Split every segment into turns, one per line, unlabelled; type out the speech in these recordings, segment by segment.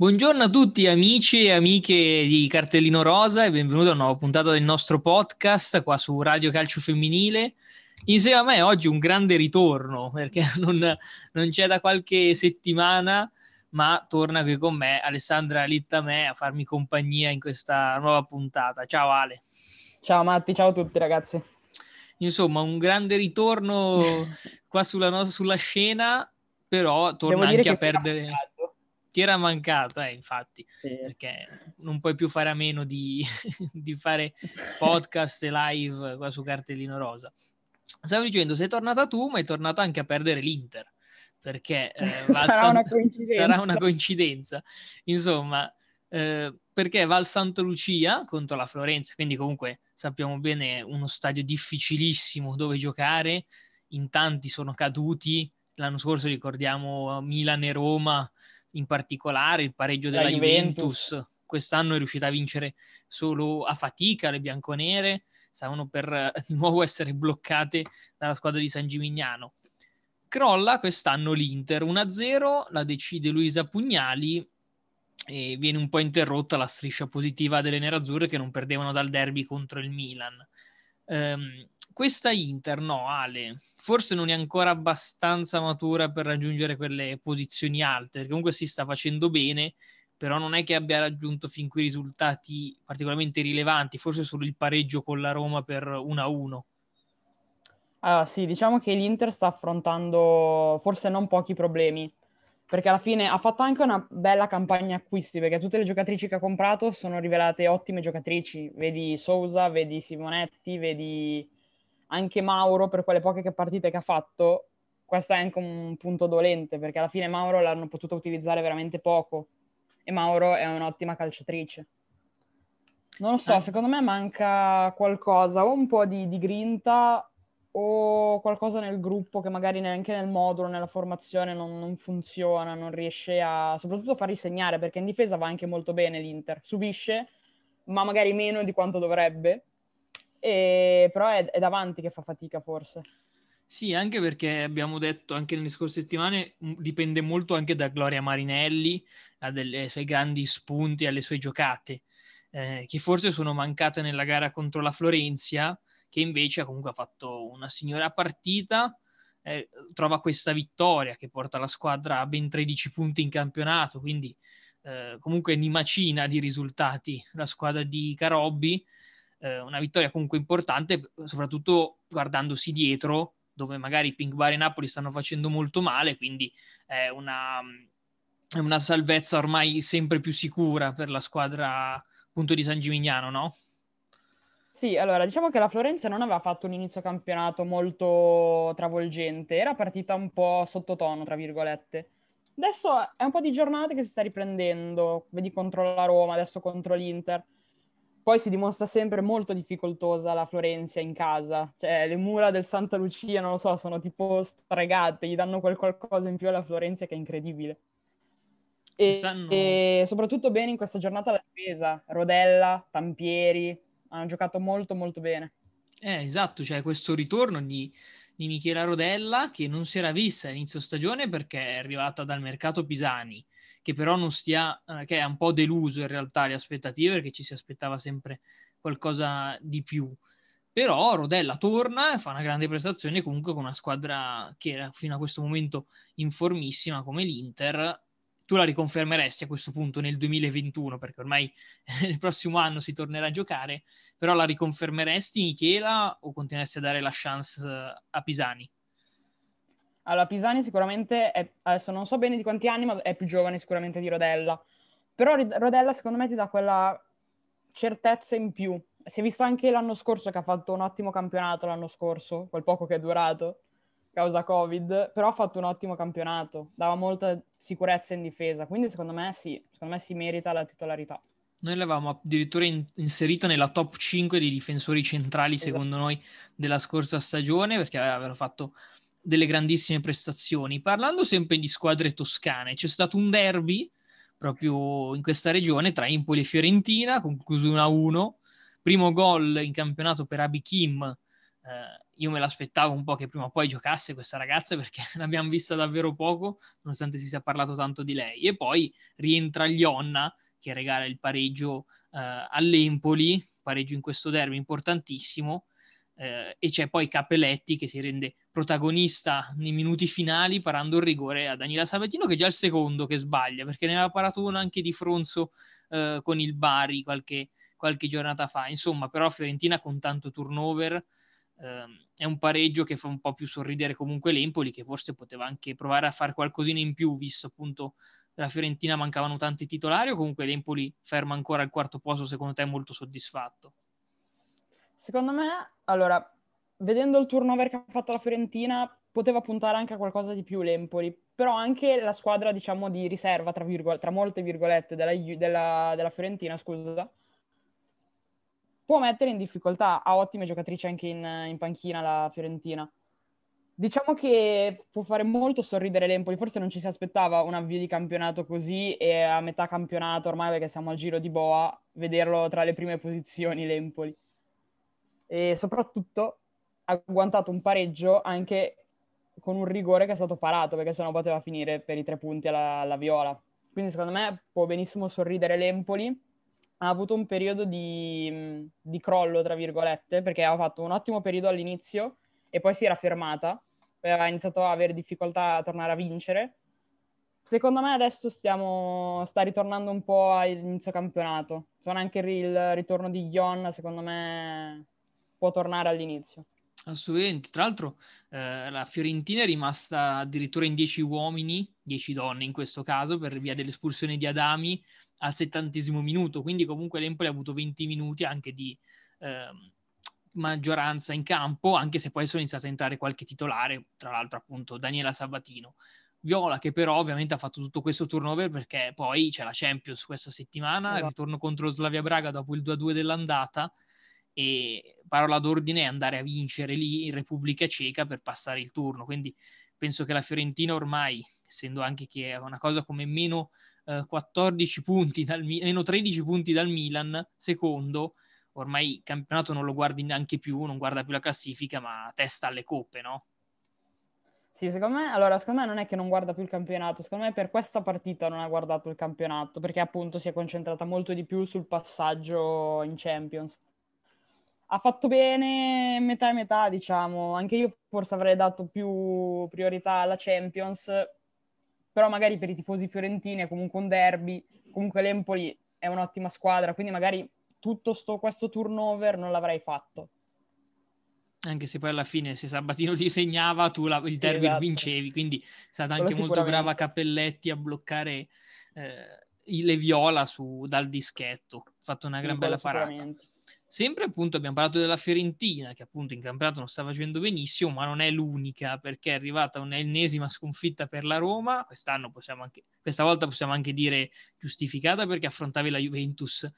Buongiorno a tutti amici e amiche di Cartellino Rosa e benvenuti a una nuova puntata del nostro podcast qua su Radio Calcio Femminile. Insieme a me oggi un grande ritorno perché non, non c'è da qualche settimana, ma torna qui con me Alessandra Littamè a farmi compagnia in questa nuova puntata. Ciao Ale.
Ciao Matti, ciao a tutti ragazzi.
Insomma, un grande ritorno qua sulla, no- sulla scena, però torna anche a perdere ti era mancato, eh, infatti, sì. perché non puoi più fare a meno di, di fare podcast e live qua su Cartellino Rosa. Stavo dicendo, sei tornata tu, ma è tornata anche a perdere l'Inter, perché eh,
sarà,
San...
una
sarà, una coincidenza. Insomma, eh, perché va al Santa Lucia contro la Florenza, quindi comunque sappiamo bene uno stadio difficilissimo dove giocare, in tanti sono caduti, l'anno scorso ricordiamo Milan e Roma, in particolare il pareggio della Juventus. Juventus. quest'anno è riuscita a vincere solo a fatica le bianconere, stavano per eh, di nuovo essere bloccate dalla squadra di San Gimignano. Crolla quest'anno l'Inter 1-0, la decide Luisa Pugnali e viene un po' interrotta la striscia positiva delle nerazzurre che non perdevano dal derby contro il Milan. Um, questa Inter, no, Ale, forse non è ancora abbastanza matura per raggiungere quelle posizioni alte, perché comunque si sta facendo bene, però non è che abbia raggiunto fin qui risultati particolarmente rilevanti, forse solo il pareggio con la Roma per 1-1.
Ah, sì, diciamo che l'Inter sta affrontando forse non pochi problemi, perché alla fine ha fatto anche una bella campagna acquisti, perché tutte le giocatrici che ha comprato sono rivelate ottime giocatrici, vedi Sousa, vedi Simonetti, vedi anche Mauro per quelle poche partite che ha fatto, questo è anche un punto dolente perché alla fine Mauro l'hanno potuto utilizzare veramente poco e Mauro è un'ottima calciatrice. Non lo so, eh. secondo me manca qualcosa, o un po' di, di, grinta o qualcosa nel gruppo che magari neanche nel modulo, nella formazione non, non funziona, non riesce a soprattutto far risegnare perché in difesa va anche molto bene l'Inter, subisce ma magari meno di quanto dovrebbe e, però è, è davanti che fa fatica forse.
Sì, anche perché abbiamo detto anche nelle scorse settimane dipende molto anche da Gloria Marinelli, dai suoi grandi spunti, alle sue giocate, eh, che forse sono mancate nella gara contro la Florenzia, che invece comunque ha fatto una signora partita, eh, trova questa vittoria che porta la squadra a ben 13 punti in campionato, quindi eh, comunque nimacina di risultati la squadra di Carobbi eh, una vittoria comunque importante, soprattutto guardandosi dietro, dove magari Pink Bar e Napoli stanno facendo molto male, quindi è una, una salvezza ormai sempre più sicura per la squadra appunto di San Gimignano, no?
Sì, allora diciamo che la Florenza non aveva fatto un inizio campionato molto travolgente, era partita un po' sottotono, tra virgolette. Adesso è un po' di giornate che si sta riprendendo, vedi contro la Roma, adesso contro l'Inter poi si dimostra sempre molto difficoltosa la Florencia in casa. Cioè, le mura del Santa Lucia, non lo so, sono tipo stregate, gli danno quel qualcosa in più alla Florencia che è incredibile. E, e soprattutto bene in questa giornata la difesa. Rodella, Tampieri, hanno giocato molto molto bene.
Eh, esatto, cioè questo ritorno di, di Michela Rodella che non si era vista all'inizio stagione perché è arrivata dal mercato Pisani che però non stia, eh, che è un po' deluso in realtà le aspettative perché ci si aspettava sempre qualcosa di più. Però Rodella torna e fa una grande prestazione comunque con una squadra che era fino a questo momento informissima come l'Inter. Tu la riconfermeresti a questo punto nel 2021 perché ormai nel prossimo anno si tornerà a giocare, però la riconfermeresti Michela o continueresti a dare la chance eh, a Pisani?
Allora, Pisani sicuramente, è, adesso non so bene di quanti anni, ma è più giovane sicuramente di Rodella. Però Rodella secondo me ti dà quella certezza in più. Si è visto anche l'anno scorso che ha fatto un ottimo campionato l'anno scorso, quel poco che è durato, causa Covid, però ha fatto un ottimo campionato, dava molta sicurezza in difesa, quindi secondo me sì, secondo me si merita la titolarità.
Noi l'avevamo addirittura in- inserita nella top 5 dei difensori centrali, esatto. secondo noi, della scorsa stagione, perché aveva fatto delle grandissime prestazioni. Parlando sempre di squadre toscane, c'è stato un derby proprio in questa regione tra Empoli e Fiorentina, concluso 1-1. Primo gol in campionato per Abi Kim, eh, io me l'aspettavo un po' che prima o poi giocasse questa ragazza perché l'abbiamo vista davvero poco, nonostante si sia parlato tanto di lei. E poi rientra Lionna che regala il pareggio eh, all'Empoli, pareggio in questo derby importantissimo. Eh, e c'è poi Capelletti che si rende protagonista nei minuti finali parando il rigore a Daniela Sabatino che è già il secondo che sbaglia perché ne aveva parato uno anche di Fronzo eh, con il Bari qualche, qualche giornata fa insomma però Fiorentina con tanto turnover ehm, è un pareggio che fa un po' più sorridere comunque l'Empoli che forse poteva anche provare a fare qualcosina in più visto appunto che la Fiorentina mancavano tanti titolari o comunque l'Empoli ferma ancora al quarto posto secondo te molto soddisfatto?
Secondo me, allora, vedendo il turnover che ha fatto la Fiorentina, poteva puntare anche a qualcosa di più l'Empoli, però anche la squadra, diciamo, di riserva, tra, virgol- tra molte virgolette, della, della, della Fiorentina, scusa, può mettere in difficoltà. Ha ottime giocatrici anche in, in panchina la Fiorentina. Diciamo che può fare molto sorridere l'Empoli, forse non ci si aspettava un avvio di campionato così e a metà campionato, ormai perché siamo al giro di boa, vederlo tra le prime posizioni l'Empoli. E soprattutto agguantato un pareggio anche con un rigore che è stato parato, perché sennò poteva finire per i tre punti alla, alla Viola. Quindi secondo me può benissimo sorridere l'Empoli ha avuto un periodo di, di, crollo, tra virgolette, perché aveva fatto un ottimo periodo all'inizio e poi si era fermata, aveva iniziato a avere difficoltà a tornare a vincere. Secondo me adesso stiamo, sta ritornando un po' all'inizio campionato. Sono anche il ritorno di Yon, secondo me può tornare all'inizio.
Assolutamente, tra l'altro eh, la Fiorentina è rimasta addirittura in 10 uomini, 10 donne in questo caso, per via dell'espulsione di Adami al settantesimo minuto, quindi comunque l'Empoli ha avuto 20 minuti anche di eh, maggioranza in campo, anche se poi sono iniziato a entrare qualche titolare, tra l'altro appunto Daniela Sabatino. Viola che però ovviamente ha fatto tutto questo turnover perché poi c'è la Champions questa settimana, esatto. il ritorno contro Slavia Braga dopo il 2-2 dell'andata e parola d'ordine è andare a vincere lì in Repubblica Ceca per passare il turno, quindi penso che la Fiorentina ormai, essendo anche che è una cosa come meno 14 eh, punti, dal, meno 13 punti dal Milan, secondo, ormai il campionato non lo guardi neanche più, non guarda più la classifica, ma testa alle coppe, no?
Sì, secondo me, allora, secondo me non è che non guarda più il campionato, secondo me per questa partita non ha guardato il campionato, perché appunto si è concentrata molto di più sul passaggio in Champions. Ha fatto bene metà e metà, diciamo, anche io forse avrei dato più priorità alla Champions, però magari per i tifosi fiorentini è comunque un derby, comunque l'Empoli è un'ottima squadra, quindi magari tutto sto, questo turnover non l'avrei fatto.
Anche se poi alla fine se Sabatino ti segnava tu la, il derby sì, esatto. vincevi, quindi è stata anche molto brava Cappelletti a bloccare eh, le viola su, dal dischetto, ha fatto una sì, gran bella parata. Sempre appunto abbiamo parlato della Fiorentina che appunto in campionato non sta facendo benissimo, ma non è l'unica perché è arrivata un'ennesima sconfitta per la Roma, quest'anno possiamo anche, questa volta possiamo anche dire giustificata perché affrontavi la Juventus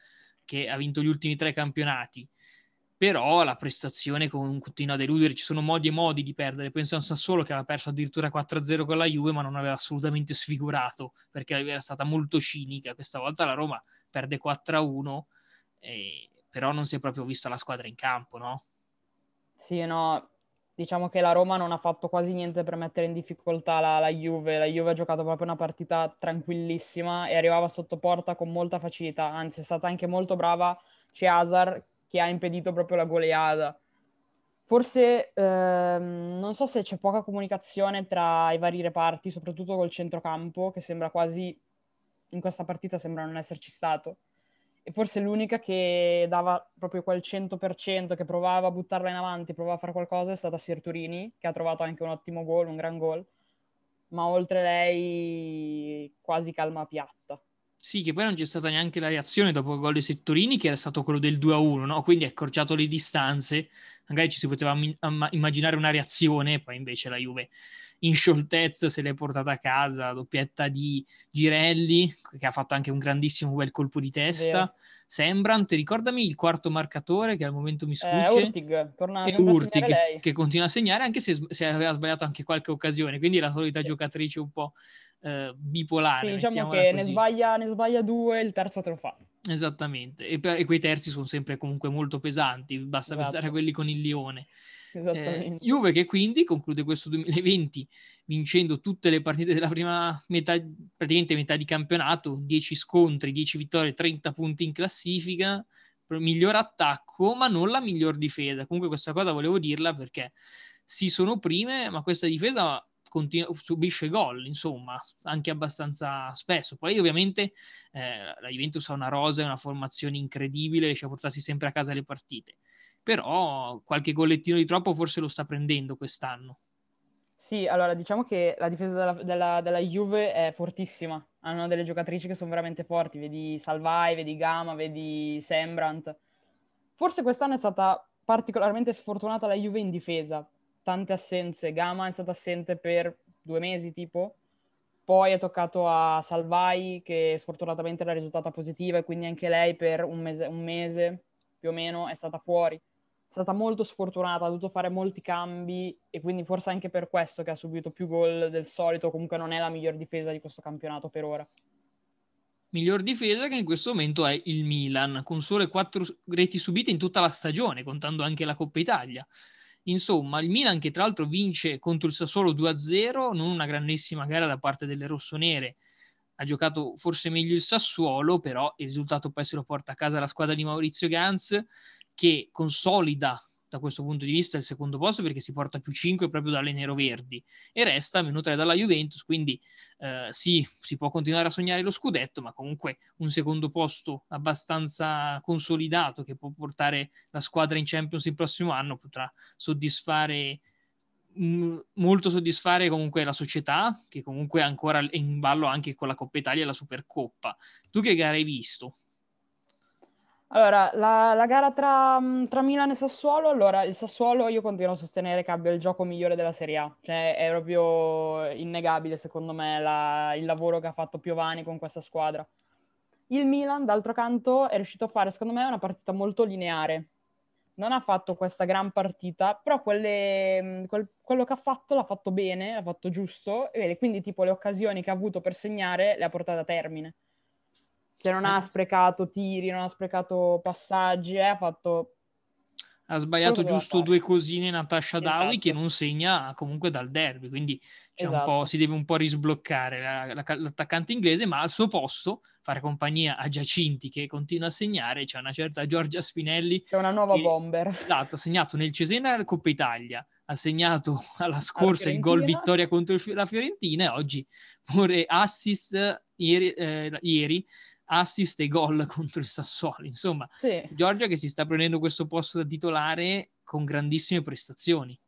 che ha vinto gli ultimi tre campionati, però la prestazione continua a deludere, ci sono modi e modi di perdere, penso a un Sassuolo che aveva perso addirittura 4-0 con la Juve ma non aveva assolutamente sfigurato perché era stata molto cinica, questa volta la Roma perde 4-1 e però non si è proprio vista la squadra in campo, no?
Sì, no, diciamo che la Roma non ha fatto quasi niente per mettere in difficoltà la, la Juve, la Juve ha giocato proprio una partita tranquillissima e arrivava sotto porta con molta facilità, anzi è stata anche molto brava Ciasar che ha impedito proprio la goleada. Forse ehm, non so se c'è poca comunicazione tra i vari reparti, soprattutto col centrocampo, che sembra quasi in questa partita sembra non esserci stato forse l'unica che dava proprio quel 100%, che provava a buttarla in avanti, provava a fare qualcosa, è stata Sirturini, che ha trovato anche un ottimo gol, un gran gol, ma oltre lei quasi calma piatta.
Sì, che poi non c'è stata neanche la reazione dopo il gol di Settorini, che era stato quello del 2-1, no? Quindi ha accorciato le distanze, magari ci si poteva immaginare una reazione, poi invece la Juve in scioltezza se l'è portata a casa, doppietta di Girelli, che ha fatto anche un grandissimo bel colpo di testa. Vero. Sembrant, ricordami il quarto marcatore che al momento mi sfugge.
Eh, Urtig, torna
e Urtig, che, che, continua a segnare anche se, se, aveva sbagliato anche qualche occasione, quindi è la solita sì. giocatrice un po' eh, bipolare.
Sì, diciamo che ne sbaglia, ne sbaglia, due, il terzo te lo fa.
Esattamente, e, e quei terzi sono sempre comunque molto pesanti, basta esatto. pensare a quelli con il Lione. Eh, Juve che quindi conclude questo 2020 vincendo tutte le partite della prima metà, praticamente metà di campionato, 10 scontri, 10 vittorie, 30 punti in classifica, miglior attacco, ma non la miglior difesa. Comunque questa cosa volevo dirla perché sì, sono prime, ma questa difesa continu- subisce gol, insomma, anche abbastanza spesso. Poi ovviamente eh, la Juventus ha una rosa e una formazione incredibile, riesce a portarsi sempre a casa le partite. Però qualche gollettino di troppo forse lo sta prendendo quest'anno.
Sì, allora diciamo che la difesa della, della, della Juve è fortissima. Hanno delle giocatrici che sono veramente forti. Vedi Salvai, vedi Gama, vedi Sembrant. Forse quest'anno è stata particolarmente sfortunata la Juve in difesa. Tante assenze. Gama è stata assente per due mesi tipo. Poi è toccato a Salvai che sfortunatamente era risultata positiva e quindi anche lei per un mese, un mese più o meno è stata fuori è stata molto sfortunata, ha dovuto fare molti cambi e quindi forse anche per questo che ha subito più gol del solito, comunque non è la miglior difesa di questo campionato per ora.
Miglior difesa che in questo momento è il Milan, con sole quattro reti subite in tutta la stagione, contando anche la Coppa Italia. Insomma, il Milan che tra l'altro vince contro il Sassuolo 2-0, non una grandissima gara da parte delle rossonere, ha giocato forse meglio il Sassuolo, però il risultato poi se lo porta a casa la squadra di Maurizio Ganz che consolida da questo punto di vista il secondo posto perché si porta più 5 proprio dalle neroverdi e resta meno 3 dalla Juventus, quindi eh, sì, si può continuare a sognare lo scudetto, ma comunque un secondo posto abbastanza consolidato che può portare la squadra in Champions il prossimo anno potrà soddisfare mm, molto soddisfare comunque la società che comunque è ancora in ballo anche con la Coppa Italia e la Supercoppa. Tu che gara hai visto?
Allora, la, la gara tra, tra, Milan e Sassuolo, allora il Sassuolo io continuo a sostenere che abbia il gioco migliore della Serie A, cioè è proprio innegabile secondo me la, il lavoro che ha fatto Piovani con questa squadra. Il Milan, d'altro canto, è riuscito a fare secondo me una partita molto lineare, non ha fatto questa gran partita, però quelle, quel, quello che ha fatto l'ha fatto bene, l'ha fatto giusto, e quindi tipo le occasioni che ha avuto per segnare le ha portate a termine. Cioè non ha eh. sprecato tiri, non ha sprecato passaggi, eh, ha fatto...
Ha sbagliato giusto due cosine Natasha esatto. Dawi che non segna comunque dal derby, quindi esatto. si deve un po' risbloccare la, la, l'attaccante inglese, ma al suo posto fare compagnia a Giacinti che continua a segnare, c'è una certa Giorgia Spinelli.
C'è una nuova che, bomber.
Esatto, ha segnato nel Cesena la Coppa Italia, ha segnato alla scorsa il gol vittoria contro la Fiorentina e oggi pure assist ieri, eh, ieri assist e gol contro il Sassuolo. Insomma, sì. Giorgia che si sta prendendo questo posto da titolare con grandissime prestazioni.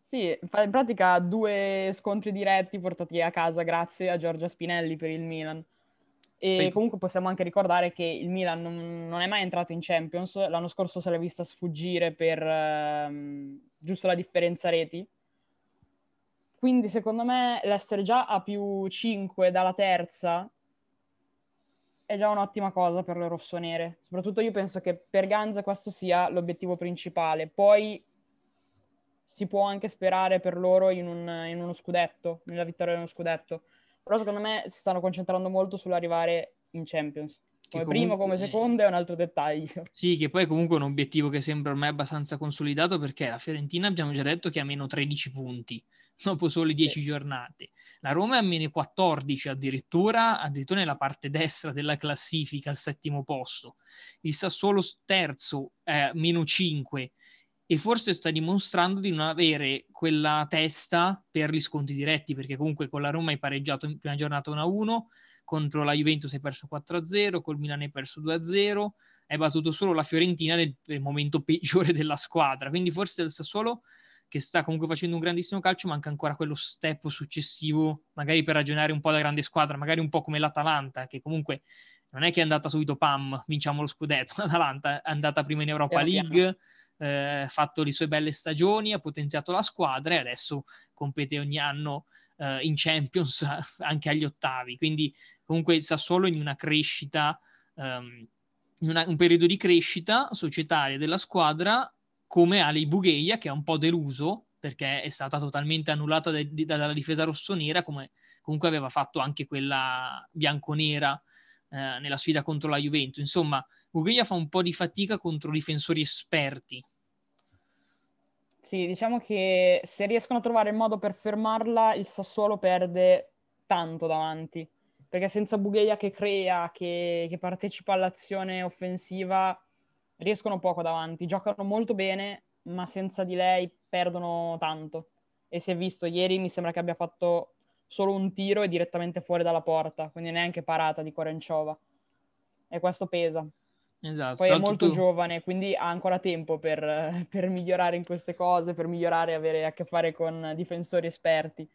Sì, in pratica due scontri diretti portati a casa grazie a Giorgia Spinelli per il Milan. E comunque possiamo anche ricordare che il Milan non, non, è mai entrato in Champions, l'anno scorso se l'è vista sfuggire per uh, giusto la differenza reti. Quindi secondo me l'essere già a più 5 dalla terza è già un'ottima cosa per le rossonere. Soprattutto io penso che per Ganza questo sia l'obiettivo principale. Poi si può anche sperare per loro in, un, in uno scudetto, nella vittoria di uno scudetto. Però secondo me si stanno concentrando molto sull'arrivare in Champions. Come comunque... primo, come secondo è un altro dettaglio.
Sì, che poi è comunque un obiettivo che sembra ormai abbastanza consolidato perché la Fiorentina abbiamo già detto che ha meno 13 punti dopo sole 10 sì. giornate. La Roma è a meno 14 addirittura, addirittura nella parte destra della classifica al settimo posto. Il Sassuolo terzo è a meno 5 e forse sta dimostrando di non avere quella testa per gli sconti diretti perché comunque con la Roma hai pareggiato in prima giornata 1-1 contro la Juventus hai perso 4-0, col Milan hai perso 2-0, hai battuto solo la Fiorentina nel, nel momento peggiore della squadra, quindi forse il Sassuolo che sta comunque facendo un grandissimo calcio, manca ancora quello step successivo, magari per ragionare un po' da grande squadra, magari un po' come l'Atalanta, che comunque non è che è andata subito pam, vinciamo lo scudetto, l'Atalanta è andata prima in Europa League, eh, fatto le sue belle stagioni, ha potenziato la squadra e adesso compete ogni anno eh, in Champions anche agli ottavi, quindi comunque il Sassuolo in una crescita, um, in una, un periodo di crescita societaria della squadra come Ali Bugheia che è un po' deluso perché è stata totalmente annullata de- dalla difesa rossonera come comunque aveva fatto anche quella bianconera eh, nella sfida contro la Juventus. Insomma, Bugheia fa un po' di fatica contro difensori esperti.
Sì, diciamo che se riescono a trovare il modo per fermarla, il Sassuolo perde tanto davanti. Perché senza Bugheia che crea, che, che partecipa all'azione offensiva, riescono poco davanti. Giocano molto bene, ma senza di lei perdono tanto. E si è visto ieri, mi sembra che abbia fatto solo un tiro e direttamente fuori dalla porta, quindi neanche parata di Korencova. E questo pesa.
Esatto.
Poi è molto
tu...
giovane, quindi ha ancora tempo per, per, migliorare in queste cose, per migliorare e avere a che fare con difensori esperti.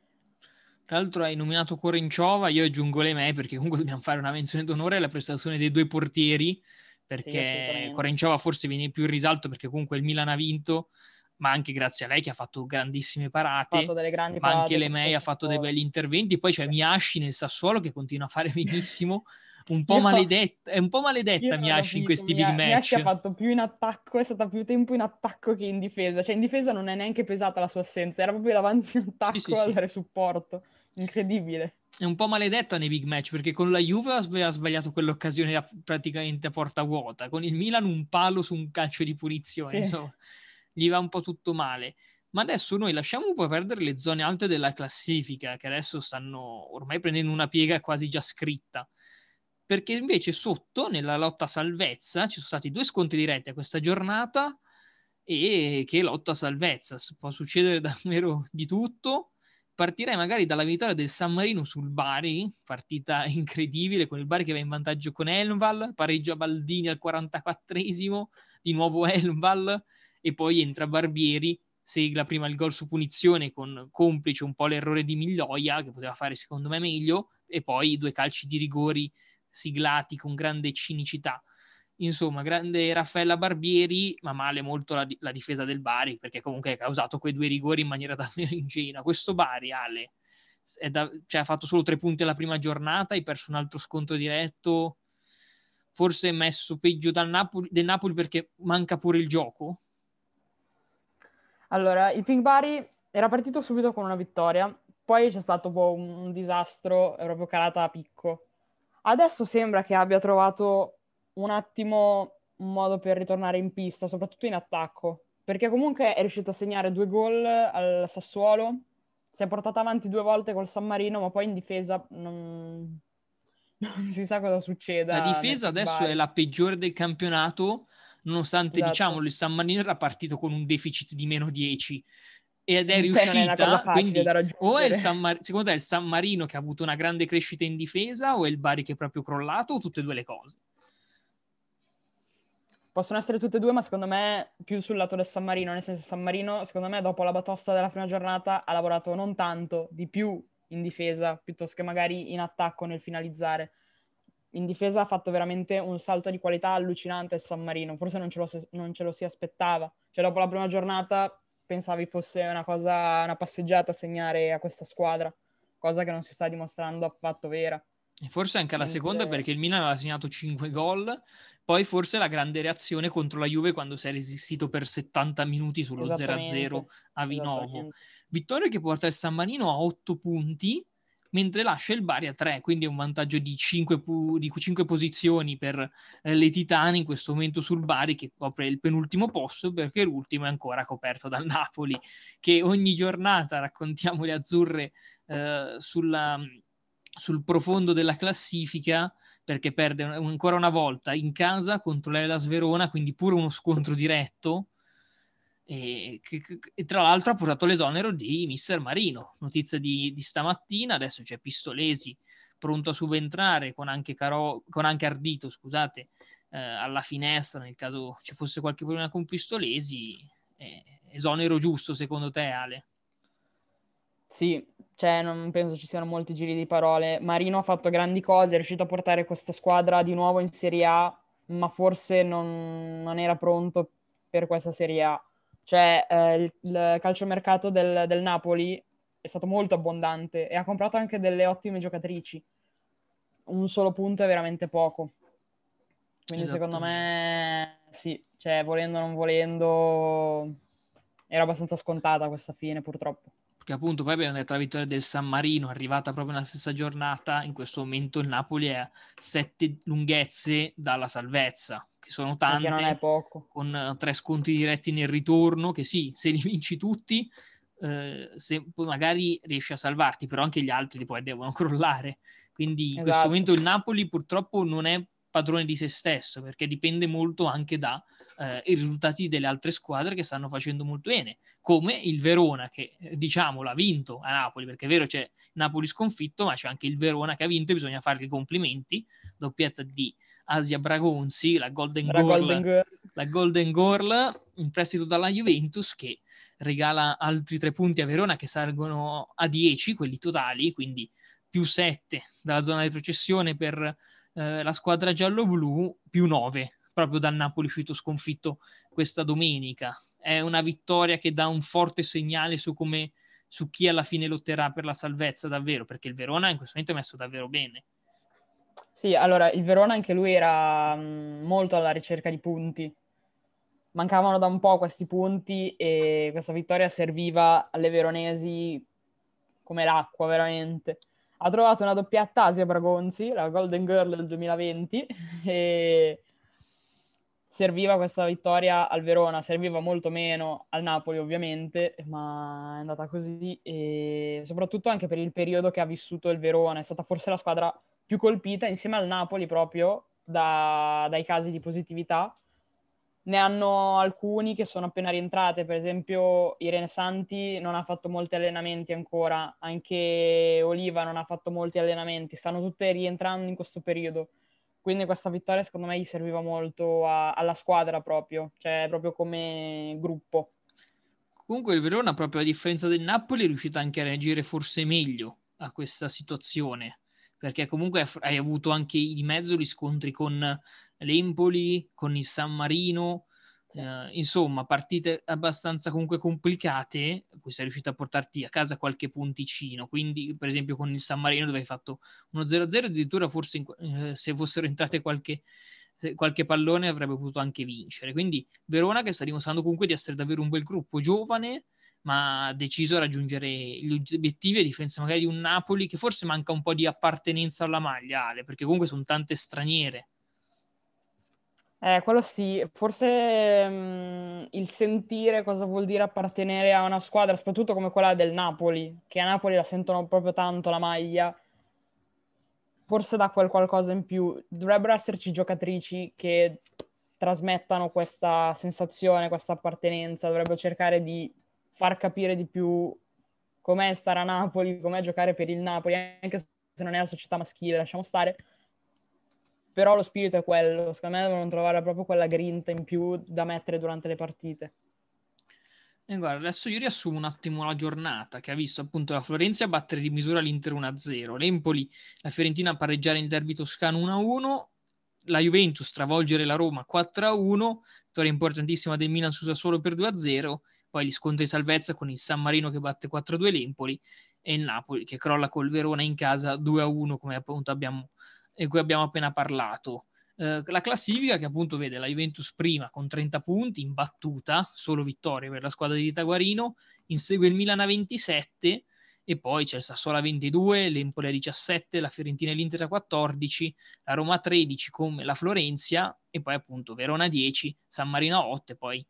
Tra l'altro hai nominato Corenciova, io aggiungo le me perché comunque dobbiamo fare una menzione d'onore alla prestazione dei due portieri, perché sì, Corenciova forse viene più in risalto perché comunque il Milan ha vinto, ma anche grazie a lei che ha fatto grandissime parate,
fatto ma
parate, anche Lemei ha fatto dei belli interventi, poi c'è Miasci nel Sassuolo che continua a fare benissimo, un po' maledetta, è un po' maledetta Miasci in questi big match.
Miasci ha fatto più in attacco, è stata più tempo in attacco che in difesa, cioè in difesa non è neanche pesata la sua assenza, era proprio davanti in attacco sì, sì, a dare supporto, incredibile.
È un po' maledetta nei big match perché con la Juve aveva sbagliato quell'occasione praticamente a porta vuota, con il Milan un palo su un calcio di punizione, insomma gli va un po' tutto male. Ma adesso noi lasciamo un po' perdere le zone alte della classifica, che adesso stanno ormai prendendo una piega quasi già scritta. Perché invece sotto, nella lotta salvezza, ci sono stati due scontri diretti a questa giornata e che lotta salvezza. Può succedere davvero di tutto. Partirei magari dalla vittoria del San Marino sul Bari, partita incredibile con il Bari che va in vantaggio con Elval, pareggia Baldini al 44esimo, di nuovo Elval, e poi entra Barbieri, segla prima il gol su punizione con complice un po' l'errore di Miglioia, che poteva fare secondo me meglio, e poi due calci di rigori siglati con grande cinicità. Insomma, grande Raffaella Barbieri, ma male molto la, la difesa del Bari, perché comunque ha causato quei due rigori in maniera davvero ingenua. Questo Bari, Ale, da, cioè, ha fatto solo tre punti alla prima giornata, hai perso un altro sconto diretto, forse messo peggio Napoli, del Napoli perché manca pure il gioco?
Allora, il Pink Bari era partito subito con una vittoria, poi c'è stato boh, un disastro, è proprio calata a picco. Adesso sembra che abbia trovato un attimo un modo per ritornare in pista, soprattutto in attacco, perché comunque è riuscito a segnare due gol al Sassuolo, si è portata avanti due volte col San Marino, ma poi in difesa non, non si sa cosa succeda.
La difesa adesso Bari. è la peggiore del campionato nonostante esatto. diciamo il San Marino era partito con un deficit di meno 10 ed è cioè, riuscita quindi o è il San Mar- secondo te è il San Marino che ha avuto una grande crescita in difesa o è il Bari che è proprio crollato o tutte e due le cose?
Possono essere tutte e due, ma secondo me più sul lato del San Marino, nel senso San Marino, secondo me dopo la batosta della prima giornata ha lavorato non tanto, di più in difesa, piuttosto che magari in attacco nel finalizzare in difesa ha fatto veramente un salto di qualità allucinante il San Marino, forse non ce, lo, non ce lo si aspettava. Cioè dopo la prima giornata pensavi fosse una cosa, una passeggiata segnare a questa squadra, cosa che non si sta dimostrando affatto vera.
E forse anche alla Mentre... seconda perché il Milan aveva segnato 5 gol, poi forse la grande reazione contro la Juve quando si è resistito per 70 minuti sullo 0-0 a Vinovo. Vittoria che porta il San Marino a 8 punti, mentre lascia il Bari a 3, quindi è un vantaggio di 5, pu- di 5 posizioni per eh, le Titane in questo momento sul Bari che copre il penultimo posto perché l'ultimo è ancora coperto dal Napoli che ogni giornata raccontiamo le azzurre eh, sulla, sul profondo della classifica perché perde ancora una volta in casa contro l'Elas Verona, quindi pure uno scontro diretto e, che, e, tra l'altro ha portato l'esonero di Mister Marino. Notizia di, di stamattina, adesso c'è Pistolesi pronto a subentrare con anche, Caro, con anche Ardito, scusate, eh, alla finestra nel caso ci fosse qualche problema con Pistolesi. Eh, esonero giusto secondo te, Ale?
Sì, cioè non penso ci siano molti giri di parole. Marino ha fatto grandi cose, è riuscito a portare questa squadra di nuovo in Serie A, ma forse non, non era pronto per questa Serie A cioè, eh, il, il calciomercato del, del Napoli è stato molto abbondante e ha comprato anche delle ottime giocatrici. Un solo punto è veramente poco. Quindi esatto. secondo me sì, cioè volendo o non volendo era abbastanza scontata questa fine purtroppo.
Che appunto poi abbiamo detto la vittoria del San Marino, arrivata proprio nella stessa giornata. In questo momento il Napoli è a sette lunghezze dalla salvezza, che sono tante.
non è poco.
Con uh, tre sconti diretti nel ritorno, che sì, se li vinci tutti, uh, se, poi magari riesci a salvarti, però anche gli altri poi devono crollare. Quindi in esatto. questo momento il Napoli purtroppo non è padrone di se stesso, perché dipende molto anche dai eh, risultati delle altre squadre che stanno facendo molto bene, come il Verona che eh, diciamolo ha vinto a Napoli, perché è vero c'è Napoli sconfitto, ma c'è anche il Verona che ha vinto e bisogna fargli i complimenti, doppietta di Asia Bragonzi, la Golden, la Girl, Golden Girl, la Golden Girl in prestito dalla Juventus che regala altri tre punti a Verona che salgono a 10, quelli totali, quindi più 7 dalla zona di retrocessione per eh, la squadra giallo-blu più 9 proprio dal Napoli uscito sconfitto questa domenica. È una vittoria che dà un forte segnale su come su chi alla fine lotterà per la salvezza davvero, perché il Verona in questo momento è messo davvero bene.
Sì, allora il Verona anche lui era mm, molto alla ricerca di punti. Mancavano da un po' questi punti e questa vittoria serviva alle veronesi come l'acqua, veramente ha trovato una doppietta Asia Bragonzi, la Golden Girl del 2020, e serviva questa vittoria al Verona, serviva molto meno al Napoli ovviamente, ma è andata così e soprattutto anche per il periodo che ha vissuto il Verona, è stata forse la squadra più colpita insieme al Napoli proprio da, dai casi di positività ne hanno alcuni che sono appena rientrate, per esempio Irene Santi non ha fatto molti allenamenti ancora, anche Oliva non ha fatto molti allenamenti, stanno tutte rientrando in questo periodo. Quindi questa vittoria secondo me gli serviva molto a, alla squadra proprio, cioè proprio come gruppo.
Comunque il Verona, proprio a differenza del Napoli, è riuscito anche a reagire forse meglio a questa situazione, perché comunque hai avuto anche di mezzo gli scontri con l'Empoli, con il San Marino, sì. eh, insomma partite abbastanza comunque complicate, poi sei riuscito a portarti a casa qualche punticino, quindi per esempio con il San Marino dove hai fatto uno 0-0, addirittura forse in, eh, se fossero entrate qualche, qualche pallone avrebbe potuto anche vincere, quindi Verona che sta dimostrando comunque di essere davvero un bel gruppo giovane, ma ha deciso a raggiungere gli obiettivi a differenza magari di un Napoli che forse manca un po' di appartenenza alla maglia, Ale, perché comunque sono tante straniere.
Eh, quello sì, forse mh, mm, il sentire cosa vuol dire appartenere a una squadra, soprattutto come quella del Napoli, che a Napoli la sentono proprio tanto la maglia, forse dà quel qualcosa in più. Dovrebbero esserci giocatrici che trasmettano questa sensazione, questa appartenenza, dovrebbero cercare di far capire di più com'è stare a Napoli, com'è giocare per il Napoli, anche se non è la società maschile, lasciamo stare però lo spirito è quello, secondo me devono trovare proprio quella grinta in più da mettere durante le partite.
E guarda, adesso io riassumo un attimo la giornata che ha visto appunto la Florenza battere di misura l'Inter 1-0, l'Empoli, la Fiorentina pareggiare il derby toscano 1-1, la Juventus travolgere la Roma 4-1, vittoria importantissima del Milan su Sassuolo per 2-0, poi gli scontri di salvezza con il San Marino che batte 4-2 l'Empoli e il Napoli che crolla col Verona in casa 2-1 come appunto abbiamo cui abbiamo appena parlato. Eh, la classifica che appunto vede la Juventus prima con 30 punti, imbattuta, solo vittorie per la squadra di Taguarino, insegue il Milan a 27 e poi c'è il Sassuolo a 22, l'Empoli a 17, la Fiorentina e l'Inter a 14, la Roma a 13 come la Florenzia e poi appunto Verona a 10, San Marino a 8 e poi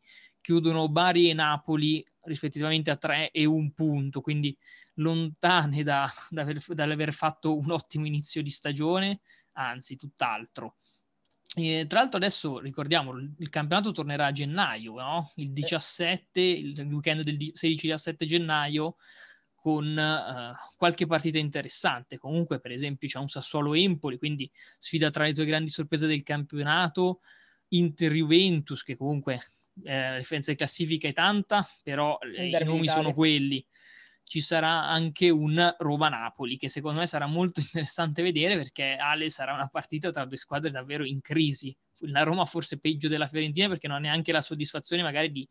chiudono Bari e Napoli rispettivamente a 3 e 1 punto, quindi lontane da, da aver, dall'aver fatto un ottimo inizio di stagione, anzi tutt'altro. E, tra l'altro adesso ricordiamo il campionato tornerà a gennaio, no? il 17, il weekend del 16-17 gennaio con uh, qualche partita interessante. Comunque, per esempio, c'è un Sassuolo Empoli, quindi sfida tra le tue grandi sorprese del campionato, Inter Juventus, che comunque eh, la differenza di classifica è tanta, però i nomi sono quelli ci sarà anche un Roma-Napoli che secondo me sarà molto interessante vedere perché Ale sarà una partita tra due squadre davvero in crisi. La Roma forse peggio della Fiorentina perché non ha neanche la soddisfazione magari di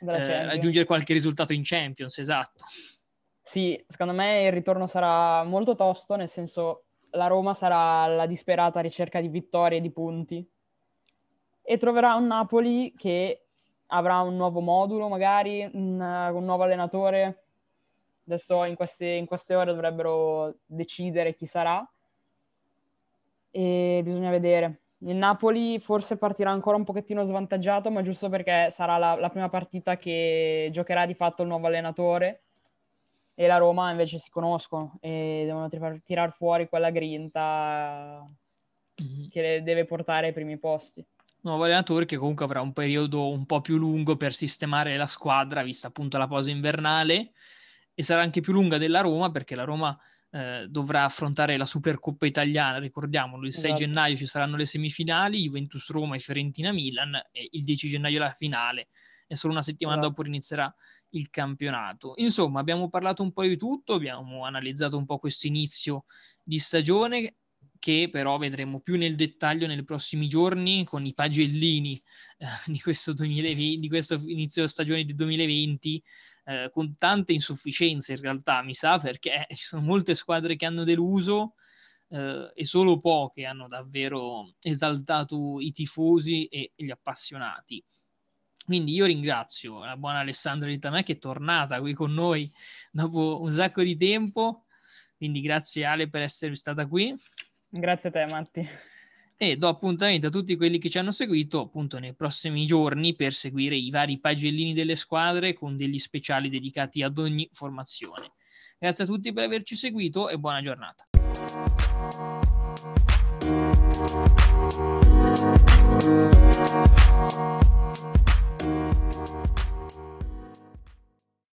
eh, raggiungere qualche risultato in Champions, esatto.
Sì, secondo me il ritorno sarà molto tosto, nel senso la Roma sarà alla disperata ricerca di vittorie e di punti e troverà un Napoli che avrà un nuovo modulo magari, un, un nuovo allenatore Adesso in queste, in queste ore dovrebbero decidere chi sarà e bisogna vedere. Il Napoli forse partirà ancora un pochettino svantaggiato, ma giusto perché sarà la, la prima partita che giocherà di fatto il nuovo allenatore e la Roma invece si conoscono e devono tirare fuori quella grinta mm-hmm. che deve portare ai primi posti.
Nuovo allenatore che comunque avrà un periodo un po' più lungo per sistemare la squadra, vista appunto la pausa invernale, e sarà anche più lunga della Roma perché la Roma eh, dovrà affrontare la Supercoppa italiana, ricordiamolo, il 6 esatto. gennaio ci saranno le semifinali, Juventus Roma e Fiorentina Milan e il 10 gennaio la finale e solo una settimana esatto. dopo inizierà il campionato. Insomma, abbiamo parlato un po' di tutto, abbiamo analizzato un po' questo inizio di stagione che però vedremo più nel dettaglio nei prossimi giorni con i pagellini eh, di, questo 2020, di questo inizio stagione di 2020 eh, con tante insufficienze in realtà, mi sa, perché ci sono molte squadre che hanno deluso eh, e solo poche hanno davvero esaltato i tifosi e gli appassionati. Quindi io ringrazio la buona Alessandra Ritamè che è tornata qui con noi dopo un sacco di tempo. Quindi grazie Ale per essere stata qui.
Grazie a te Matti
e do appuntamento a tutti quelli che ci hanno seguito appunto nei prossimi giorni per seguire i vari pagellini delle squadre con degli speciali dedicati ad ogni formazione. Grazie a tutti per averci seguito e buona giornata.